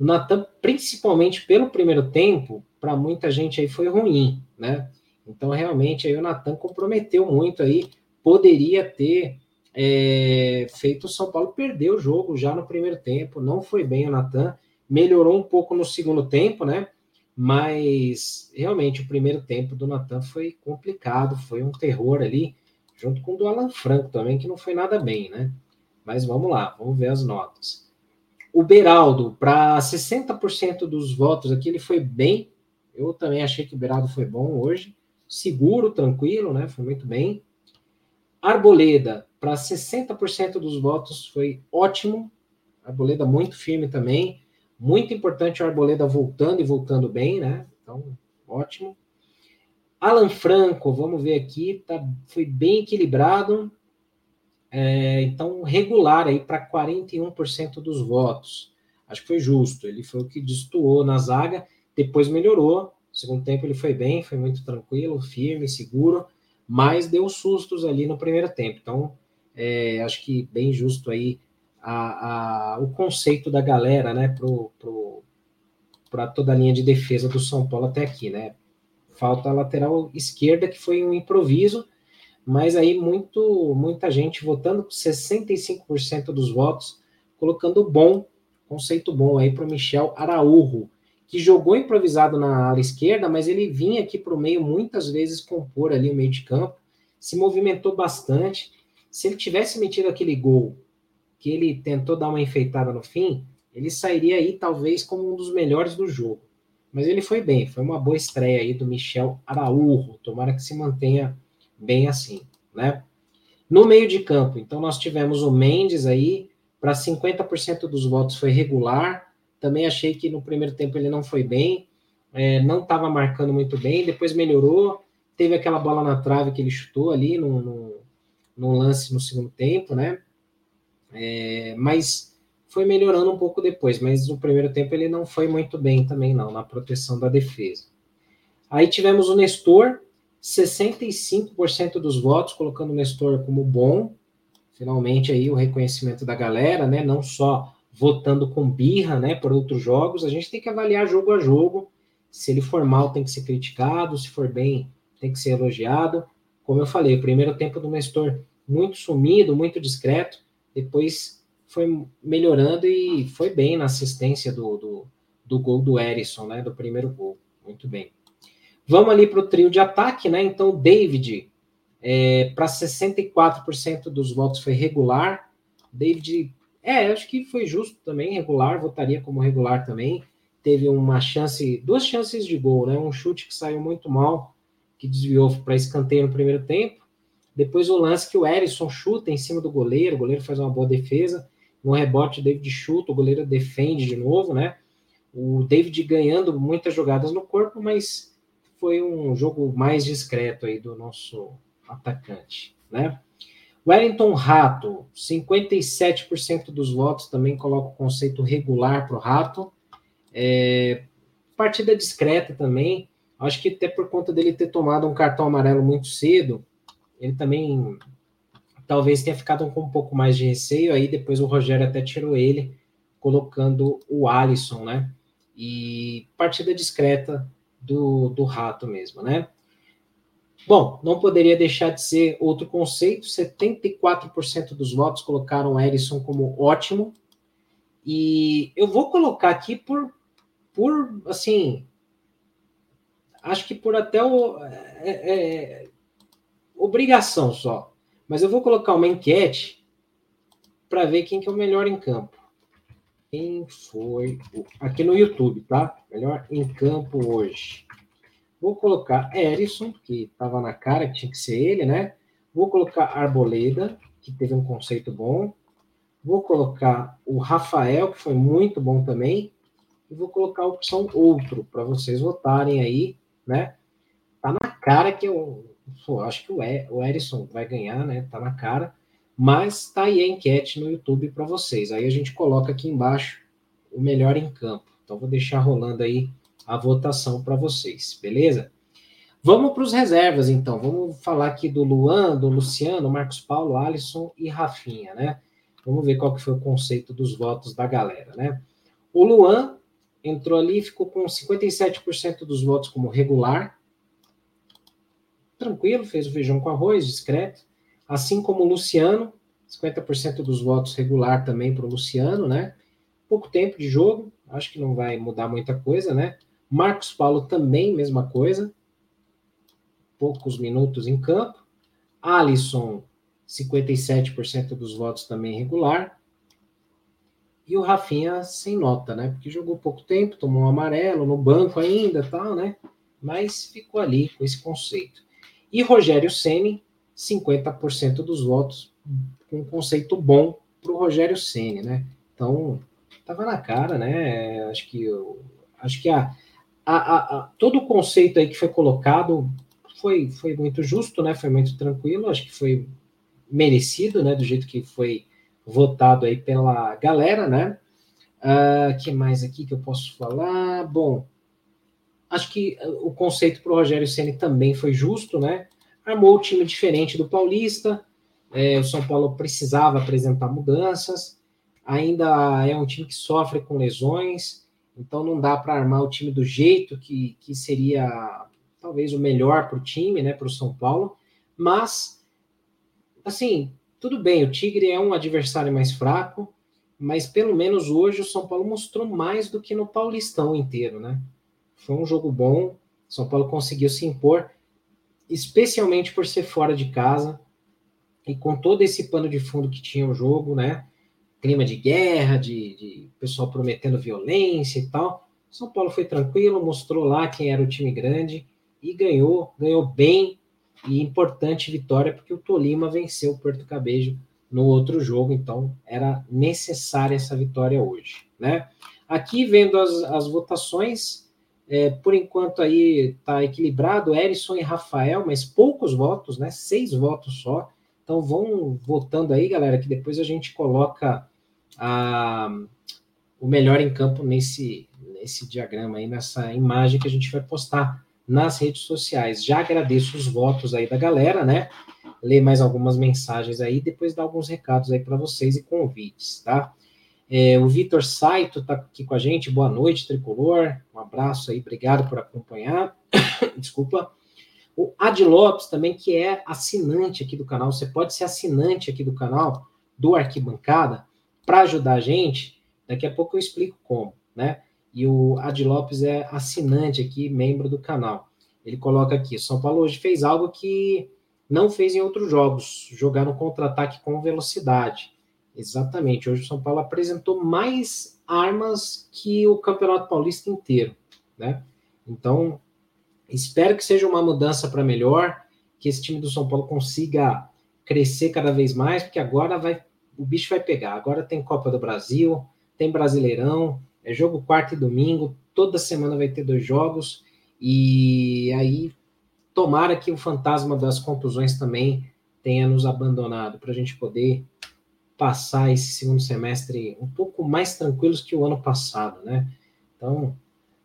Speaker 1: o Natan, principalmente pelo primeiro tempo, para muita gente aí foi ruim, né? Então, realmente, aí o Natan comprometeu muito aí, poderia ter é, feito o São Paulo perder o jogo já no primeiro tempo, não foi bem o Natan, melhorou um pouco no segundo tempo, né? Mas realmente o primeiro tempo do Natan foi complicado, foi um terror ali, junto com o do Alan Franco também, que não foi nada bem, né? Mas vamos lá, vamos ver as notas. O Beraldo, para 60% dos votos aqui, ele foi bem. Eu também achei que o Beraldo foi bom hoje. Seguro, tranquilo, né? Foi muito bem. Arboleda, para 60% dos votos, foi ótimo. Arboleda muito firme também. Muito importante o Arboleda voltando e voltando bem, né? Então, ótimo. Alan Franco, vamos ver aqui, tá, foi bem equilibrado. É, então, regular aí para 41% dos votos. Acho que foi justo. Ele foi o que destoou na zaga, depois melhorou. segundo tempo ele foi bem, foi muito tranquilo, firme, seguro, mas deu sustos ali no primeiro tempo. Então, é, acho que bem justo aí a, a, o conceito da galera, né, para toda a linha de defesa do São Paulo até aqui, né? Falta a lateral esquerda, que foi um improviso, mas aí muito, muita gente votando, 65% dos votos, colocando bom, conceito bom aí para o Michel Araújo, que jogou improvisado na ala esquerda, mas ele vinha aqui para o meio muitas vezes compor ali o meio de campo, se movimentou bastante. Se ele tivesse metido aquele gol que ele tentou dar uma enfeitada no fim, ele sairia aí talvez como um dos melhores do jogo. Mas ele foi bem, foi uma boa estreia aí do Michel Araújo. Tomara que se mantenha bem assim, né? No meio de campo, então nós tivemos o Mendes aí, para 50% dos votos foi regular. Também achei que no primeiro tempo ele não foi bem, é, não estava marcando muito bem, depois melhorou. Teve aquela bola na trave que ele chutou ali no, no, no lance no segundo tempo, né? É, mas foi melhorando um pouco depois, mas no primeiro tempo ele não foi muito bem também, não, na proteção da defesa. Aí tivemos o Nestor, 65% dos votos, colocando o Nestor como bom. Finalmente aí o reconhecimento da galera, né? Não só votando com birra, né, por outros jogos. A gente tem que avaliar jogo a jogo. Se ele for mal, tem que ser criticado. Se for bem, tem que ser elogiado. Como eu falei, o primeiro tempo do Nestor muito sumido, muito discreto depois foi melhorando e foi bem na assistência do, do, do gol do Erisson, né? Do primeiro gol. Muito bem. Vamos ali para o trio de ataque, né? Então, David, é, para 64% dos votos foi regular. David, é, acho que foi justo também, regular, votaria como regular também. Teve uma chance, duas chances de gol, né? Um chute que saiu muito mal, que desviou para escanteio no primeiro tempo. Depois o lance que o Erisson chuta em cima do goleiro, o goleiro faz uma boa defesa. No rebote, o David chuta, o goleiro defende de novo, né? O David ganhando muitas jogadas no corpo, mas foi um jogo mais discreto aí do nosso atacante, né? Wellington Rato, 57% dos votos também coloca o conceito regular para o Rato. É, partida discreta também. Acho que até por conta dele ter tomado um cartão amarelo muito cedo, ele também talvez tenha ficado com um pouco mais de receio, aí depois o Rogério até tirou ele colocando o Alisson, né? E partida discreta do, do Rato mesmo, né? Bom, não poderia deixar de ser outro conceito. 74% dos votos colocaram o Erisson como ótimo. E eu vou colocar aqui por, por assim, acho que por até o, é, é, obrigação só. Mas eu vou colocar uma enquete para ver quem que é o melhor em campo. Quem foi aqui no YouTube, tá? Melhor em campo hoje. Vou colocar Erison, que estava na cara que tinha que ser ele, né? Vou colocar Arboleda, que teve um conceito bom. Vou colocar o Rafael, que foi muito bom também. E vou colocar a opção outro, para vocês votarem aí, né? Tá na cara que eu pô, acho que o, e, o Erison vai ganhar, né? Tá na cara. Mas tá aí a enquete no YouTube para vocês. Aí a gente coloca aqui embaixo o melhor em campo. Então vou deixar rolando aí a votação para vocês, beleza? Vamos para os reservas, então. Vamos falar aqui do Luan, do Luciano, Marcos Paulo, Alisson e Rafinha, né? Vamos ver qual que foi o conceito dos votos da galera, né? O Luan entrou ali, ficou com 57% dos votos como regular. Tranquilo, fez o feijão com arroz, discreto. Assim como o Luciano, 50% dos votos regular também para o Luciano, né? Pouco tempo de jogo, acho que não vai mudar muita coisa, né? Marcos Paulo também, mesma coisa. Poucos minutos em campo. Alisson, 57% dos votos também regular. E o Rafinha sem nota, né? Porque jogou pouco tempo, tomou um amarelo no banco ainda, tal, né? Mas ficou ali com esse conceito. E Rogério Ceni, 50% dos votos um conceito bom para o Rogério Ceni, né? Então, tava na cara, né? Acho que acho que a, a, a, todo o conceito aí que foi colocado foi, foi muito justo, né? Foi muito tranquilo, acho que foi merecido, né? Do jeito que foi votado aí pela galera, né? Uh, que mais aqui que eu posso falar? Bom, acho que o conceito para o Rogério Ceni também foi justo, né? Armou o time diferente do Paulista. É, o São Paulo precisava apresentar mudanças. Ainda é um time que sofre com lesões. Então não dá para armar o time do jeito que, que seria talvez o melhor para o time, né, para o São Paulo. Mas, assim, tudo bem, o Tigre é um adversário mais fraco, mas pelo menos hoje o São Paulo mostrou mais do que no Paulistão inteiro, né? Foi um jogo bom, São Paulo conseguiu se impor, especialmente por ser fora de casa e com todo esse pano de fundo que tinha o jogo, né? clima de guerra, de, de pessoal prometendo violência e tal. São Paulo foi tranquilo, mostrou lá quem era o time grande e ganhou, ganhou bem e importante vitória, porque o Tolima venceu o Porto Cabejo no outro jogo, então era necessária essa vitória hoje, né? Aqui vendo as, as votações, é, por enquanto aí está equilibrado, Erison e Rafael, mas poucos votos, né? Seis votos só. Então vão votando aí, galera, que depois a gente coloca a, o melhor em campo nesse, nesse diagrama aí, nessa imagem que a gente vai postar nas redes sociais. Já agradeço os votos aí da galera, né? Ler mais algumas mensagens aí, depois dar alguns recados aí para vocês e convites, tá? É, o Vitor Saito está aqui com a gente. Boa noite, Tricolor. Um abraço aí, obrigado por acompanhar. <coughs> Desculpa. O Ad Lopes também, que é assinante aqui do canal. Você pode ser assinante aqui do canal do Arquibancada para ajudar a gente, daqui a pouco eu explico como, né? E o Ad Lopes é assinante aqui, membro do canal. Ele coloca aqui: São Paulo hoje fez algo que não fez em outros jogos, jogar no contra-ataque com velocidade. Exatamente. Hoje o São Paulo apresentou mais armas que o Campeonato Paulista inteiro, né? Então, espero que seja uma mudança para melhor, que esse time do São Paulo consiga crescer cada vez mais, porque agora vai o bicho vai pegar. Agora tem Copa do Brasil, tem Brasileirão, é jogo quarto e domingo, toda semana vai ter dois jogos, e aí tomara que o fantasma das contusões também tenha nos abandonado, para a gente poder passar esse segundo semestre um pouco mais tranquilos que o ano passado, né? Então,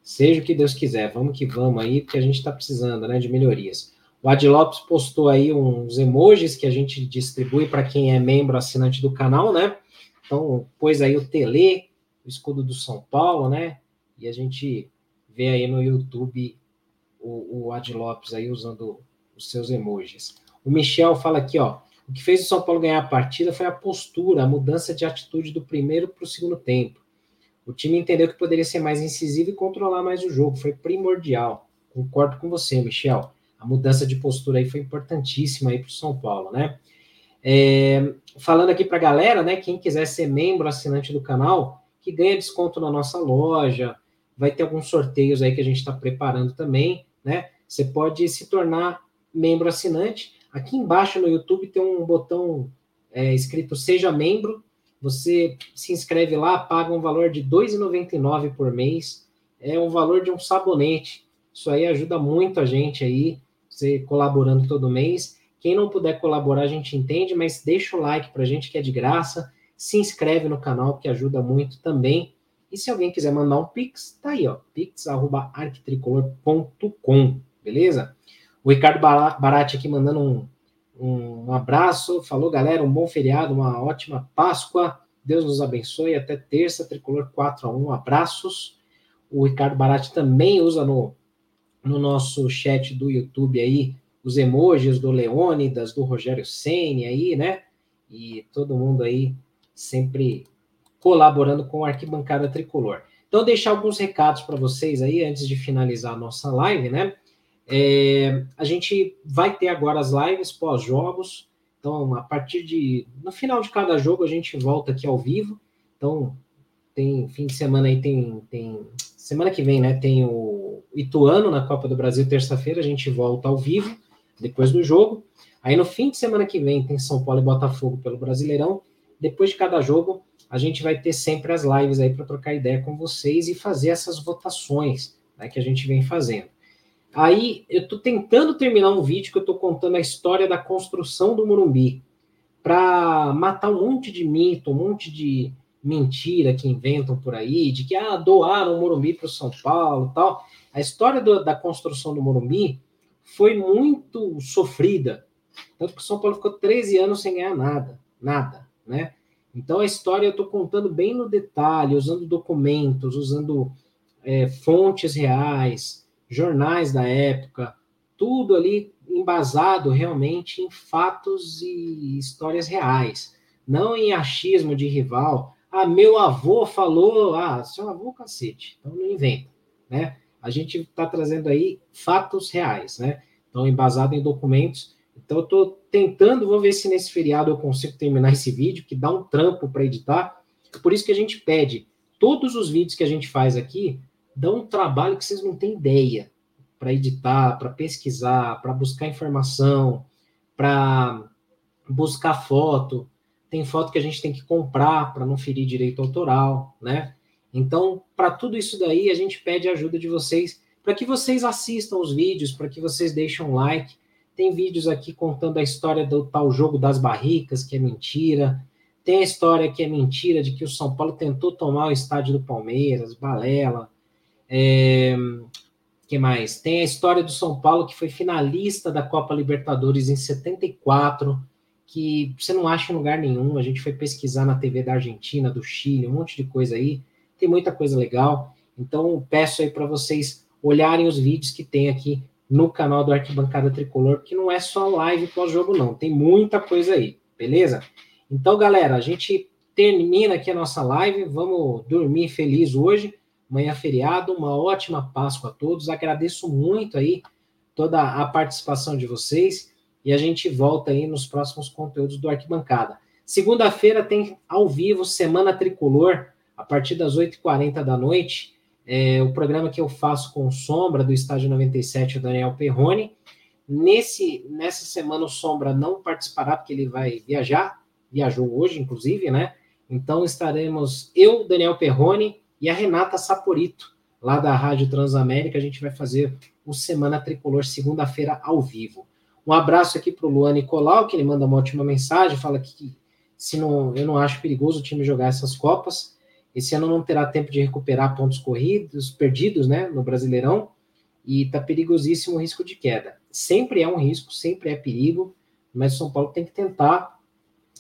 Speaker 1: seja o que Deus quiser, vamos que vamos aí, porque a gente está precisando, né, de melhorias. O Ad Lopes postou aí uns emojis que a gente distribui para quem é membro assinante do canal, né? Então, pôs aí o Tele, escudo do São Paulo, né? E a gente vê aí no YouTube o, o Ad Lopes aí usando os seus emojis. O Michel fala aqui, ó. O que fez o São Paulo ganhar a partida foi a postura, a mudança de atitude do primeiro para o segundo tempo. O time entendeu que poderia ser mais incisivo e controlar mais o jogo. Foi primordial. Concordo com você, Michel. A mudança de postura aí foi importantíssima aí para o São Paulo, né? É, falando aqui para a galera, né? Quem quiser ser membro, assinante do canal, que ganha desconto na nossa loja, vai ter alguns sorteios aí que a gente está preparando também, né? Você pode se tornar membro assinante. Aqui embaixo no YouTube tem um botão é, escrito Seja Membro. Você se inscreve lá, paga um valor de R$ 2,99 por mês. É um valor de um sabonete. Isso aí ajuda muito a gente aí, você colaborando todo mês. Quem não puder colaborar, a gente entende, mas deixa o like para a gente que é de graça. Se inscreve no canal, que ajuda muito também. E se alguém quiser mandar um pix, tá aí, ó, pix@arquitricolor.com, beleza? O Ricardo Barati aqui mandando um, um, abraço. Falou, galera, um bom feriado, uma ótima Páscoa. Deus nos abençoe. Até terça, tricolor 4 a 1 Abraços. O Ricardo Barati também usa no, no nosso chat do YouTube aí os emojis do Leônidas, do Rogério Ceni aí, né? E todo mundo aí sempre colaborando com a arquibancada tricolor. Então, deixar alguns recados para vocês aí antes de finalizar a nossa live, né? É, a gente vai ter agora as lives pós-jogos. Então, a partir de. No final de cada jogo, a gente volta aqui ao vivo. Então, tem fim de semana aí, tem. tem semana que vem, né? Tem o Ituano na Copa do Brasil, terça-feira, a gente volta ao vivo, depois do jogo. Aí no fim de semana que vem tem São Paulo e Botafogo pelo Brasileirão. Depois de cada jogo, a gente vai ter sempre as lives aí para trocar ideia com vocês e fazer essas votações né, que a gente vem fazendo. Aí eu estou tentando terminar um vídeo que eu estou contando a história da construção do Morumbi para matar um monte de mito, um monte de mentira que inventam por aí, de que ah, doaram o Morumbi para o São Paulo tal. A história do, da construção do Morumbi foi muito sofrida, tanto que o São Paulo ficou 13 anos sem ganhar nada, nada, né? Então a história eu estou contando bem no detalhe, usando documentos, usando é, fontes reais, jornais da época, tudo ali embasado realmente em fatos e histórias reais, não em achismo de rival. Ah, meu avô falou, ah, seu avô cacete, então não inventa, né? A gente está trazendo aí fatos reais, né? Então, embasado em documentos. Então, eu estou tentando, vou ver se nesse feriado eu consigo terminar esse vídeo, que dá um trampo para editar. Por isso que a gente pede, todos os vídeos que a gente faz aqui, dão um trabalho que vocês não têm ideia para editar, para pesquisar, para buscar informação, para buscar foto. Tem foto que a gente tem que comprar para não ferir direito autoral, né? Então, para tudo isso daí, a gente pede a ajuda de vocês para que vocês assistam os vídeos, para que vocês deixem um like. Tem vídeos aqui contando a história do tal jogo das barricas, que é mentira. Tem a história que é mentira de que o São Paulo tentou tomar o estádio do Palmeiras, balela. É, que mais? Tem a história do São Paulo, que foi finalista da Copa Libertadores em 74, que você não acha em lugar nenhum. A gente foi pesquisar na TV da Argentina, do Chile, um monte de coisa aí. Tem muita coisa legal. Então, peço aí para vocês olharem os vídeos que tem aqui no canal do Arquibancada Tricolor, que não é só live pós-jogo, não. Tem muita coisa aí, beleza? Então, galera, a gente termina aqui a nossa live. Vamos dormir feliz hoje. Amanhã é feriado, uma ótima Páscoa a todos. Agradeço muito aí toda a participação de vocês e a gente volta aí nos próximos conteúdos do Arquibancada. Segunda-feira tem ao vivo Semana Tricolor, a partir das 8h40 da noite. É, o programa que eu faço com Sombra, do Estádio 97, o Daniel Perrone. Nesse, nessa semana o Sombra não participará, porque ele vai viajar, viajou hoje, inclusive, né? Então estaremos eu, Daniel Perrone, e a Renata Saporito, lá da Rádio Transamérica. A gente vai fazer o Semana Tricolor segunda-feira ao vivo. Um abraço aqui para o Luan Nicolau, que ele manda uma ótima mensagem, fala que se não, eu não acho perigoso o time jogar essas Copas. Esse ano não terá tempo de recuperar pontos corridos, perdidos, né, no Brasileirão, e está perigosíssimo o risco de queda. Sempre é um risco, sempre é perigo, mas o São Paulo tem que tentar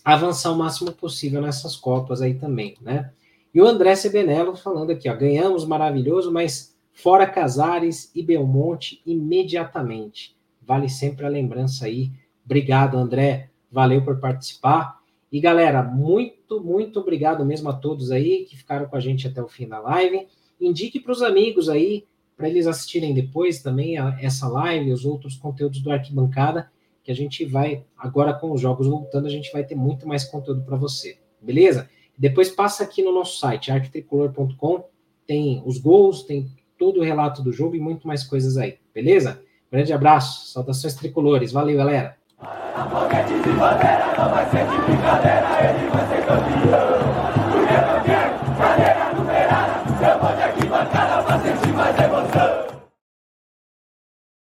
Speaker 1: avançar o máximo possível nessas Copas aí também, né? E o André Sebenello falando aqui, ó, ganhamos maravilhoso, mas fora Casares e Belmonte imediatamente. Vale sempre a lembrança aí. Obrigado, André. Valeu por participar. E galera, muito, muito obrigado mesmo a todos aí que ficaram com a gente até o fim da live. Indique para os amigos aí, para eles assistirem depois também a, essa live e os outros conteúdos do Arquibancada, que a gente vai, agora com os jogos voltando, a gente vai ter muito mais conteúdo para você, beleza? Depois passa aqui no nosso site, arquitricolor.com, tem os gols, tem todo o relato do jogo e muito mais coisas aí, beleza? Grande abraço, saudações tricolores, valeu galera!